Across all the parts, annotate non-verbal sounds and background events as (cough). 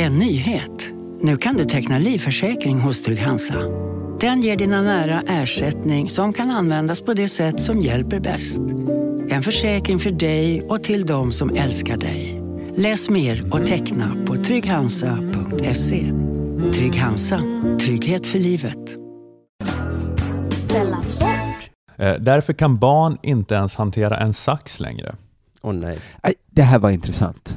En nyhet. Nu kan du teckna livförsäkring hos Trygg-Hansa. Den ger dina nära ersättning som kan användas på det sätt som hjälper bäst. En försäkring för dig och till de som älskar dig. Läs mer och teckna på trygghansa.se. Trygg Hansa. Trygghet för livet. Eh, därför kan barn inte ens hantera en sax längre. Åh nej. Nej, Det här var intressant.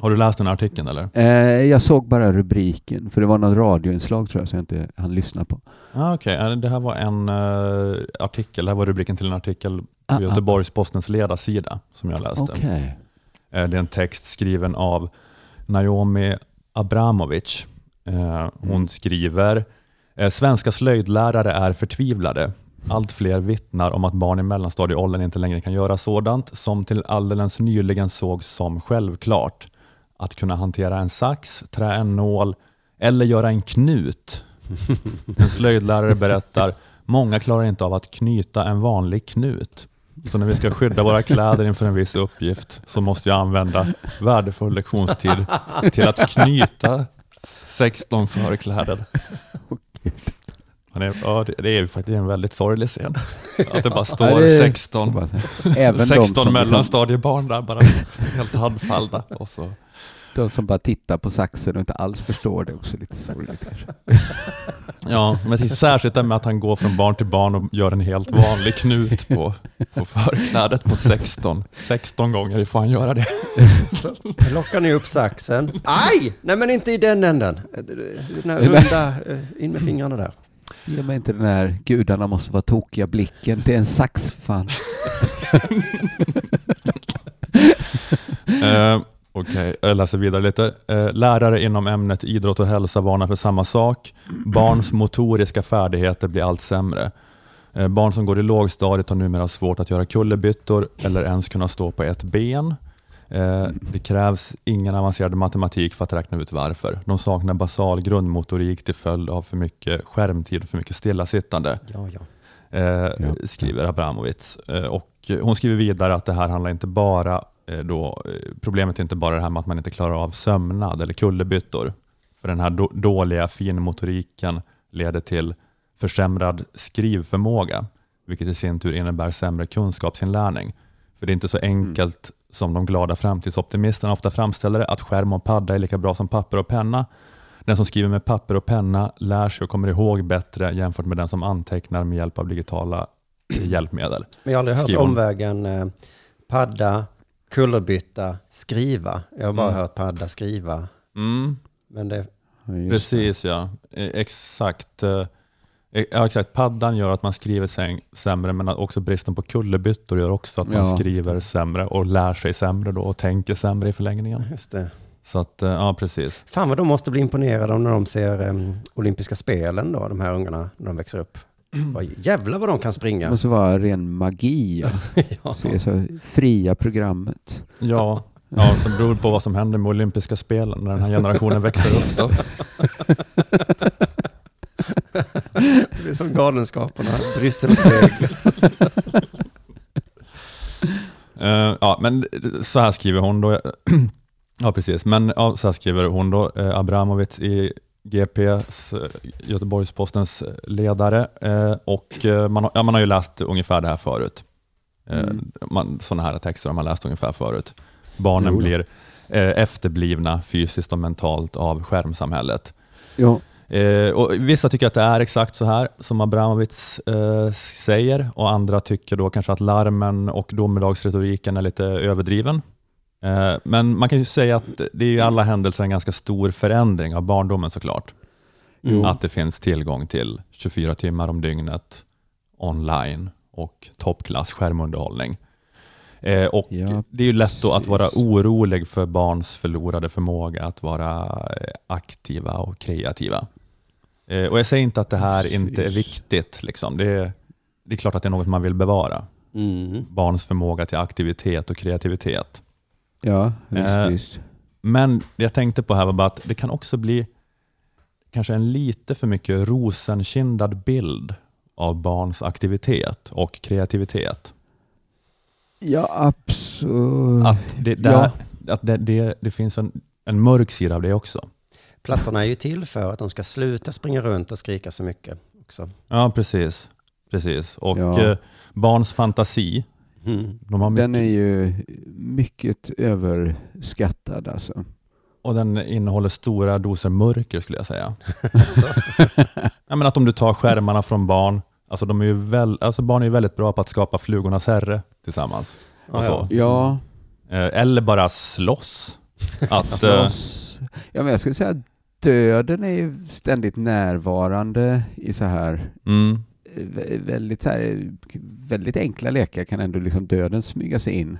Har du läst den här artikeln eller? Eh, jag såg bara rubriken, för det var något radioinslag tror jag, så jag inte hann lyssna på. Ah, Okej, Eh, det här var en eh, artikel, det här var rubriken till en artikel på Ah, ah. Göteborgs-Postens ledarsida som jag läste. Okej. Eh, det är en text skriven av Naomi Abramovic. Eh, hon Mm. skriver eh, Svenska slöjdlärare är förtvivlade. Allt fler vittnar om att barn i mellanstadieåldern inte längre kan göra sådant som till alldeles nyligen sågs som självklart. Att kunna hantera en sax, trä en nål eller göra en knut. (laughs) En slöjdlärare berättar Många klarar inte av att knyta en vanlig knut. Så när vi ska skydda våra kläder inför en viss uppgift så måste jag använda värdefull lektionstid till att knyta 16 förkläden. Det, ja, det det är ju faktiskt en väldigt sorglig scen. Att det bara Ja, står det- 16, Även de 16 som, mellanstadiebarn där bara helt handfallna. Och så. De som bara tittar på saxen och inte alls förstår det är också lite sorgligt kanske. (laughs) Ja, men särskilt det med att han går från barn till barn och gör en helt vanlig knut på, på förklädet på 16. 16 gånger får han göra det. (laughs) Så plockar ni upp saxen. Aj! Nej men inte i den änden. Den här runda, eh, in med fingrarna där. Ge mig inte den här gudarna måste vara tokiga blicken. Det är en sax fan. (laughs) Eh, Okej, jag läser vidare lite. Eh, lärare inom ämnet idrott och hälsa varnar för samma sak. Barns motoriska färdigheter blir allt sämre. Eh, barn som går i lågstadiet har numera svårt att göra kullerbyttor eller ens kunna stå på ett ben. Eh, det krävs ingen avancerad matematik för att räkna ut varför. De saknar basal grundmotorik till följd av för mycket skärmtid och för mycket stillasittande Ja, ja. eh, skriver Abramovic. Eh, och hon skriver vidare att det här handlar inte bara då, eh, problemet är inte bara det här med att man inte klarar av sömnad eller kullerbyttor. För den här då, dåliga finmotoriken leder till försämrad skrivförmåga, vilket i sin tur innebär sämre kunskapsinlärning. För det är inte så enkelt som de glada framtidsoptimisterna ofta framställer det, att skärm och padda är lika bra som papper och penna. Den som skriver med papper och penna lär sig och kommer ihåg bättre jämfört med den som antecknar med hjälp av digitala (clears throat) hjälpmedel. Men jag har aldrig hört Skriver omvägen eh, padda, kullerbytta, skriva. Jag har bara Mm. hört padda, skriva. Mm, Men det, Ja, precis ja, Eh, exakt. eh, eh, Ja, exakt. Paddan gör att man skriver sämre, men att också bristen på kullerbyttor gör också att man Ja, skriver sämre och lär sig sämre då och tänker sämre i förlängningen. just det. Så att, eh, ja precis. Fan vad de måste bli imponerade om när de ser em, olympiska spelen då, de här ungarna, när de växer upp. (clears throat) Vad, jävlar vad de kan Det springa. måste vara ren magi. (laughs) Ja. (laughs) Ja. Se så fria programmet. Ja, ja (laughs) så beror det på vad som händer med olympiska spelen när den här generationen växer upp. Det är som Galenskaparna, Brysselsteg. Eh, ja, men så här skriver hon då. (clears throat) ja, precis. Men ja, så här skriver hon då, uh, Abramovic i GPs, uh, Göteborgs-Postens ledare. Eh, och eh, man, har, ja, man har ju läst ungefär det här förut. Eh, Mm. man, sådana här texter har man läst ungefär förut. Barnen Jo blir eh, efterblivna fysiskt och mentalt av skärmsamhället. Ja. Eh, och vissa tycker att det är exakt så här som Abramovic eh, säger och andra tycker då kanske att larmen och domedagsretoriken är lite överdriven. Eh, men man kan ju säga att det är i alla händelser en ganska stor förändring av barndomen såklart. Jo. Att det finns tillgång till 24 timmar om dygnet online och toppklass skärmunderhållning. Eh, och Ja, Det är ju lätt då att vara orolig för barns förlorade förmåga att vara eh, aktiva och kreativa. Eh, och Jag säger inte att det här inte är viktigt. Liksom. Det, är, det är klart att det är något man vill bevara. Mm. Barns förmåga till aktivitet och kreativitet. Ja, visst, Eh, visst. Men det jag tänkte på här var bara att det kan också bli kanske en lite för mycket rosenkindad bild av barns aktivitet och kreativitet. Ja, absolut. Att det, där, att det, det, det finns en, en mörk sida av det också. Plattorna är ju till för att de ska sluta springa runt och skrika så mycket också. Ja, precis. precis. Och Ja. eh, barns fantasi, Mm. de har mycket, Den är ju mycket överskattad alltså. och den innehåller stora doser mörker skulle jag säga. (laughs) Ja, men att om du tar skärmarna från barn, alltså, de är ju väl, alltså barn är ju väldigt bra på att skapa flugornas herre tillsammans. Så. ja. Ja, Eh, Eller bara slåss. Att, eh, slåss. ja men jag skulle säga att döden är ju ständigt närvarande i så här mm, eh, vä- väldigt, så här, väldigt enkla lekar kan ändå liksom döden smyga sig in.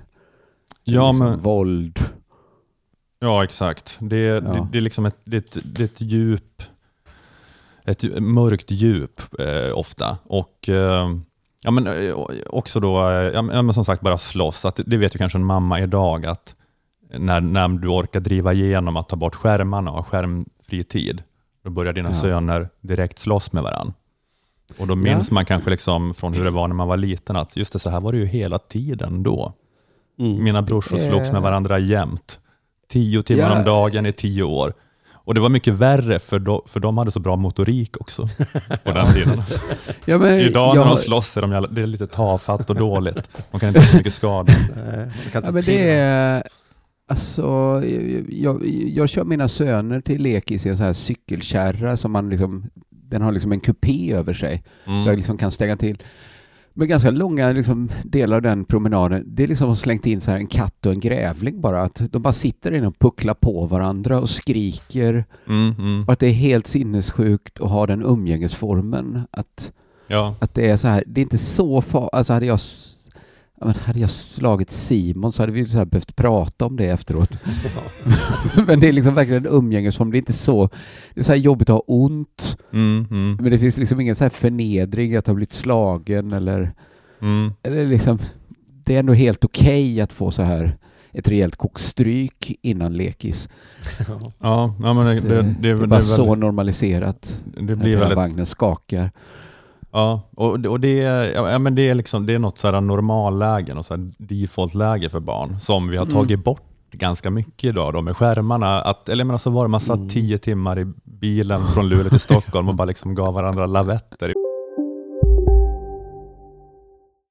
Ja, liksom men, Våld. ja, exakt. Det, det, Ja. det är liksom ett, det, det ett djup, ett mörkt djup eh, ofta. Och eh, ja, men, eh, också då, eh, ja, men ja, som sagt bara slåss. Att, det- det vet ju kanske en mamma idag att när, när du orkar driva igenom att ta bort skärmarna och skärmfri tid, då börjar dina Ja. söner direkt slåss med varandra. Och då minns man kanske liksom från hur det var när man var liten, att just det, så här var det ju hela tiden då. Mm. Mina brorsor slogs med Eh. varandra jämt. Tio timmar Ja. om dagen i tio år. Och det var mycket värre för, de, för de hade så bra motorik också på den (laughs) tiden. Ja, men Idag när jag- de slåss är de, jävla- det är lite tafatt och dåligt. De kan inte göra så mycket skada. Ja, inte men till- det är, alltså, jag, jag, jag kör mina söner till lekis i en sån här cykelkärra som man liksom, den har liksom en kupé över sig. Så jag Mm. liksom kan stänga till. Men ganska långa liksom, delar av den promenaden, det är liksom slängt in så här en katt och en grävling bara. Att de bara sitter inne och pucklar på varandra och skriker. Mm, mm. Och att det är helt sinnessjukt att ha den umgängesformen. Att, Ja, att det är så här, det är inte så farligt. Alltså hade jag, men hade jag slagit Simon så hade vi så behövt prata om det efteråt. (laughs) (laughs) men det är liksom verkligen en umgängesform. Det är inte så, det är så här jobbigt att ha ont. mm, mm, Men det finns liksom ingen så här förnedring att ha blivit slagen eller, mm. eller liksom, det är ändå helt okej att få så här ett rejält kokstryk innan lekis. (laughs) Ja, ja, men det, Det, det, det, det är bara så normaliserat. det blir väldigt vagnen skakar. Ja, och, och det, ja, men det, är liksom, det är något så här normalläge, något så här default-läge för barn som vi har Mm. tagit bort ganska mycket idag då, med skärmarna. Att, eller menar, så var det man satt Mm. tio timmar i bilen från Luleå till Stockholm och bara liksom gav varandra lavetter.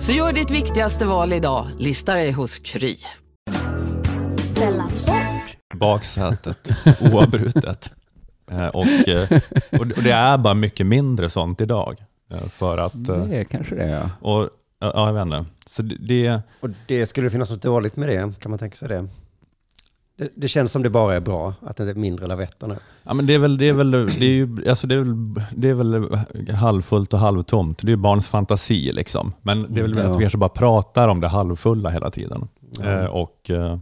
Så gör ditt viktigaste val idag, lista dig hos Kry. Baksätet, oavbrutet. (laughs) Eh, och, eh, och och det är bara mycket mindre sånt idag. eh, För att, Det är kanske det ja. och, ja, jag vet inte. Så det, det, Och det skulle det finnas något dåligt med det? Kan man tänka sig det? Det, det känns som det bara är bra, att det är mindre lavetter nu. Ja, men det är väl, det är väl, det är ju, alltså det är väl, det är väl halvfullt och halvtomt. Det är ju barns fantasi liksom. Men det är väl Ja. att vi kanske bara pratar om det halvfulla hela tiden. Ja. Eh, och, eh,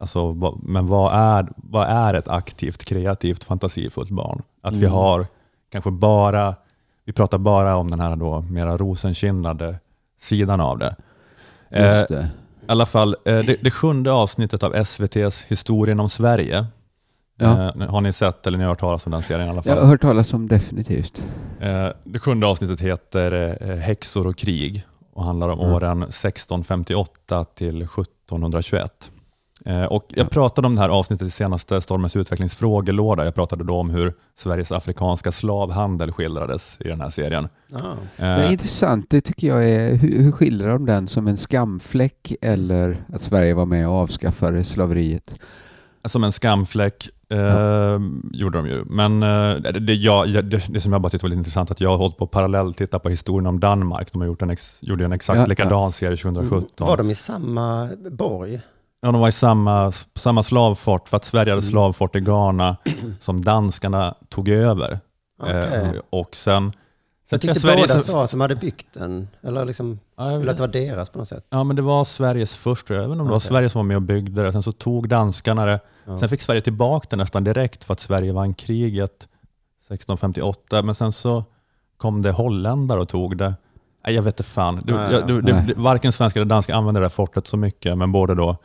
alltså, men vad är, vad är ett aktivt, kreativt, fantasifullt barn? Att vi Mm. har kanske bara, vi pratar bara om den här då mera rosenkindade sidan av det. Eh. I alla fall, eh, det, det sjunde avsnittet av SVTs Historien om Sverige Ja. Eh, har ni sett eller ni har hört talas om den serien i alla fall? Jag har hört talas om definitivt. Eh, det sjunde avsnittet heter eh, Häxor och krig och handlar om Mm. åren 1658 till 1721. Eh, och jag Ja. pratade om det här avsnittet i senaste Stormens utvecklings frågelåda. Jag pratade då om hur Sveriges afrikanska slavhandel skildrades i den här serien. Ah. Det är Eh, intressant, det tycker jag är, hur, hur skildrar de den som en skamfläck eller att Sverige var med och avskaffade slaveriet? som en skamfläck eh, gjorde de ju. Men eh, det, det, jag, det, det som jag bara tyckte var lite intressant att jag har hållit på parallellt titta på historien om Danmark. De har gjort en, ex, gjorde en exakt Ja, likadan serie 2017. Var de i samma borg? Ja, de var i samma, samma slavfort, för att Sverige hade Mm. slavfort i Ghana som danskarna tog över. Okej. Eh, och sen... Jag tyckte Sverige- båda sa att de hade byggt den, eller liksom, eller att vet- det var deras på något sätt. Ja, men det var Sveriges först, jag. även om det var Okej. Sverige som var med och byggde det. Sen så tog danskarna det. Ja. Sen fick Sverige tillbaka det nästan direkt för att Sverige vann kriget 1658. Men sen så kom det holländare och tog det. Nej, jag vet inte fan. Nej, jag- nej. det, varken svenska eller danska använde det här fortet så mycket, men både då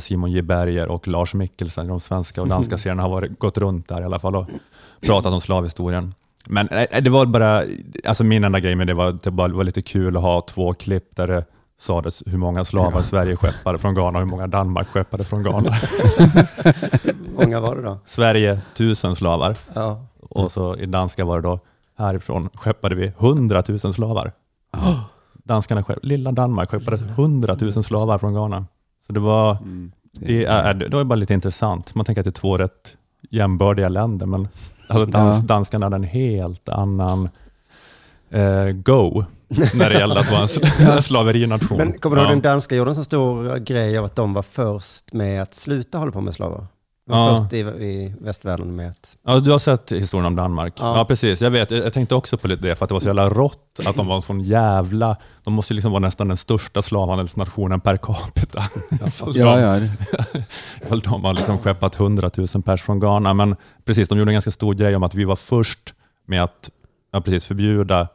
Simon J. Berger och Lars Mikkelsen i de svenska och danska (laughs) serierna har varit, gått runt där i alla fall och pratat om slavhistorien. Men nej, det var bara, alltså min enda grej med det var att det var lite kul att ha två klipp där det sades hur många slavar Sverige skeppade från Ghana och hur många Danmark skeppade från Ghana. (laughs) många var det då? Sverige tusen slavar Ja. och så i danska var det då härifrån skeppade vi hundratusen slavar. Danskarna, skepp, lilla Danmark skeppade hundratusen slavar från Ghana. Så det var, Mm. det är, det var bara lite intressant. Man tänker att det är två rätt jämbördiga länder, men alltså dans, Ja. danskarna hade en helt annan eh, go när det gällde att vara en sl- (laughs) en (laughs) slaverination. Men kommer du ihåg Ja. den danska gjorde en så stor grej av att de var först med att sluta hålla på med slavar? Ja. först i, i västvärlden med att... Ja, du har sett historien om Danmark? Ja. Ja, precis. Jag vet. Jag tänkte också på lite det, för att det var så jävla rått att de var en sån jävla... De måste ju liksom vara nästan den största slavhandelsnationen per capita. Ifall Ja, de, ja. (laughs) ifall de har liksom skeppat 100 000 pers från Ghana. Men precis, de gjorde en ganska stor grej om att vi var först med att ja, precis, förbjuda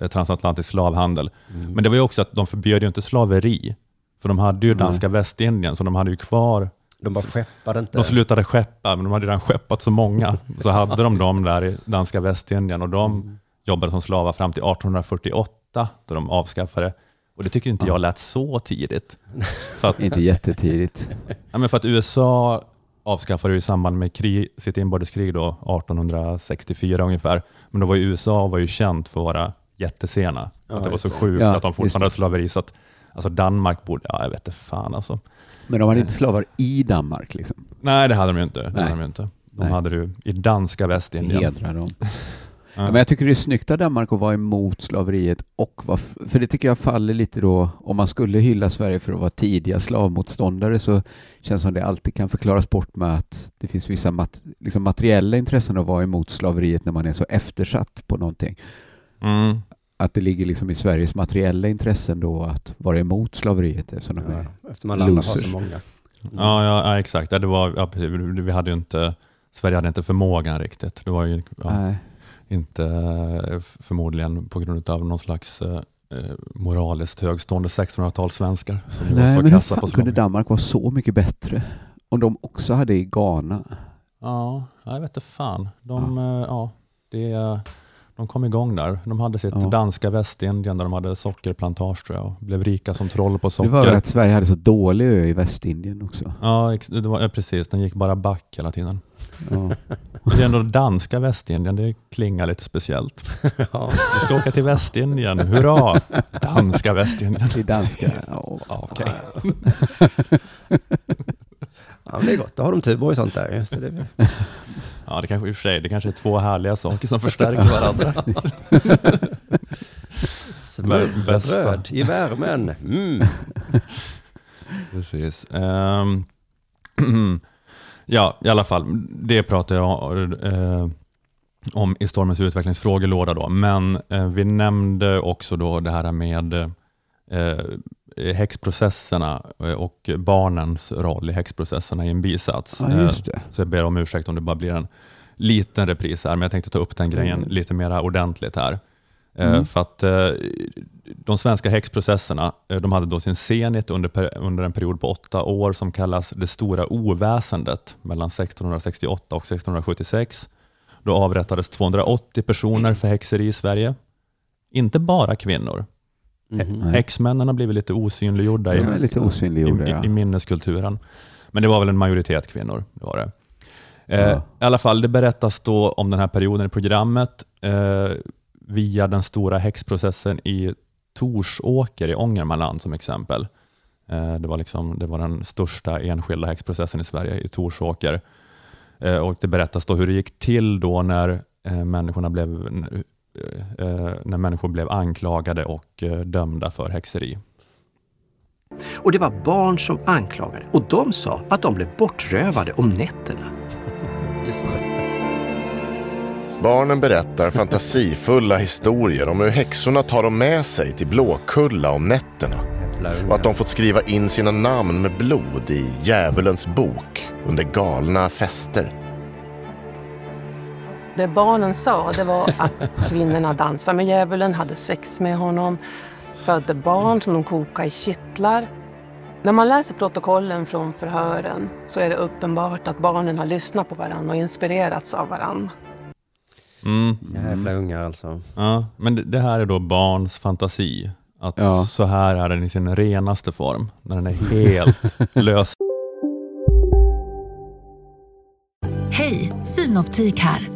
eh, transatlantisk slavhandel. Men det var ju också att de förbjöd ju inte slaveri. För de hade ju danska Västindien, så de hade ju kvar De bara skeppade inte. de slutade skeppa, men de hade redan skeppat så många. Så hade de dem där i danska Västindien och de jobbade som slavar fram till 1848 då de avskaffade. Och det tycker inte jag lät så tidigt. (laughs) För att, Inte jättetidigt. (laughs) ja, men för att USA avskaffade ju i samband med krig, sitt inbördeskrig då, 1864 ungefär. Men då var ju USA var ju känt för att vara jättesena. Ja, att det var så sjukt Ja, att de fortfarande hade slaveri. Så att, alltså Danmark borde, ja jag vet inte fan alltså. Men de hade inte slavar i Danmark liksom. Nej, det hade de ju inte. Det Nej. hade de inte. De Nej. hade det ju i danska Västindien. Hedrar dem. (laughs) Ja. Ja, men jag tycker det är snyggt av Danmark att vara emot slaveriet och vara, f- för det tycker jag faller lite då, om man skulle hylla Sverige för att vara tidiga slavmotståndare så känns som det alltid kan förklaras bort med att det finns vissa mat, liksom materiella intressen att vara emot slaveriet när man är så eftersatt på någonting. Mm. Att det ligger liksom i Sveriges materiella intressen då att vara emot slaveriet eftersom de Ja, är eftersom alla andra har så många. Ja, ja, ja, exakt. Ja, det var, ja, vi hade ju inte, Sverige hade inte förmågan riktigt. Det var ju ja, inte eh, förmodligen på grund av någon slags eh, eh, moraliskt högstående 1600-talssvenskar som ju var Nej, så men hur fan på kunde. Danmark vara så mycket bättre? Om de också hade i Ghana. Ja, jag vet inte fan. De, ja. ja, det, eh, de kom igång där. De hade sitt Ja. danska Västindien där de hade sockerplantage tror jag och blev rika som troll på Det socker. var väl att Sverige hade så dålig ö i Västindien också. Ja, det var, ja, precis. Den gick bara back hela tiden. Ja. (laughs) Det är ändå danska Västindien, det klingar lite speciellt. (laughs) Ja. Vi ska åka till Västindien, hurra! Danska Västindien. Det är danska. Ja. (laughs) Ja, okej. ja, det är gott. Då har de Tuborg och sånt där. Just det, det är... Ja, det kanske i och för sig, det kanske är två härliga saker som (laughs) förstärker varandra. (laughs) Smörbröd i värmen. Mm. (laughs) Precis. Ehm, (clears throat) ja, i alla fall, det pratar jag eh, om i Stormens utvecklingsfrågelåda då, men eh, vi nämnde också då det här med eh, häxprocesserna eh, och barnens roll i häxprocesserna i en bisats. ja, just det. Så jag ber om ursäkt om det bara blir en liten repris här, men jag tänkte ta upp den grejen Mm. lite mer ordentligt här. Eh, Mm. För att eh, de svenska häxprocesserna, eh, de hade då sin zenit under, under en period på åtta år som kallas det stora oväsendet mellan 1668 och 1676. Då avrättades 280 personer för häxeri i Sverige. Inte bara kvinnor. Nej. Häxmännen har blivit lite osynliggjorda i, lite osynliggjorda, i, ja. i, minneskulturen. Men det var väl en majoritet kvinnor. Det var det. Eh, Ja. I alla fall, det berättas då om den här perioden i programmet eh, via den stora häxprocessen i Torsåker i Ångermanland som exempel. Eh, det, var liksom, det var den största enskilda häxprocessen i Sverige i Torsåker. Eh, och det berättas då hur det gick till då när, eh, människorna blev, när människor blev anklagade och eh, dömda för häxeri. Och det var barn som anklagade och de sa att de blev bortrövade om nätterna. Barnen berättar fantasifulla historier om hur häxorna tar dem med sig till Blåkulla om nätterna. Och att de fått skriva in sina namn med blod i djävulens bok under galna fester. Det barnen sa det var att kvinnorna dansade med djävulen, hade sex med honom, födde barn som de kokade i kittlar. När man läser protokollen från förhören så är det uppenbart att barnen har lyssnat på varandra och inspirerats av varandra. Mm. Jävla ungar alltså. Ja, men det, det här är då barns fantasi. Att Ja. så här är den i sin renaste form, när den är helt (laughs) lös. Hej, Synoptik här.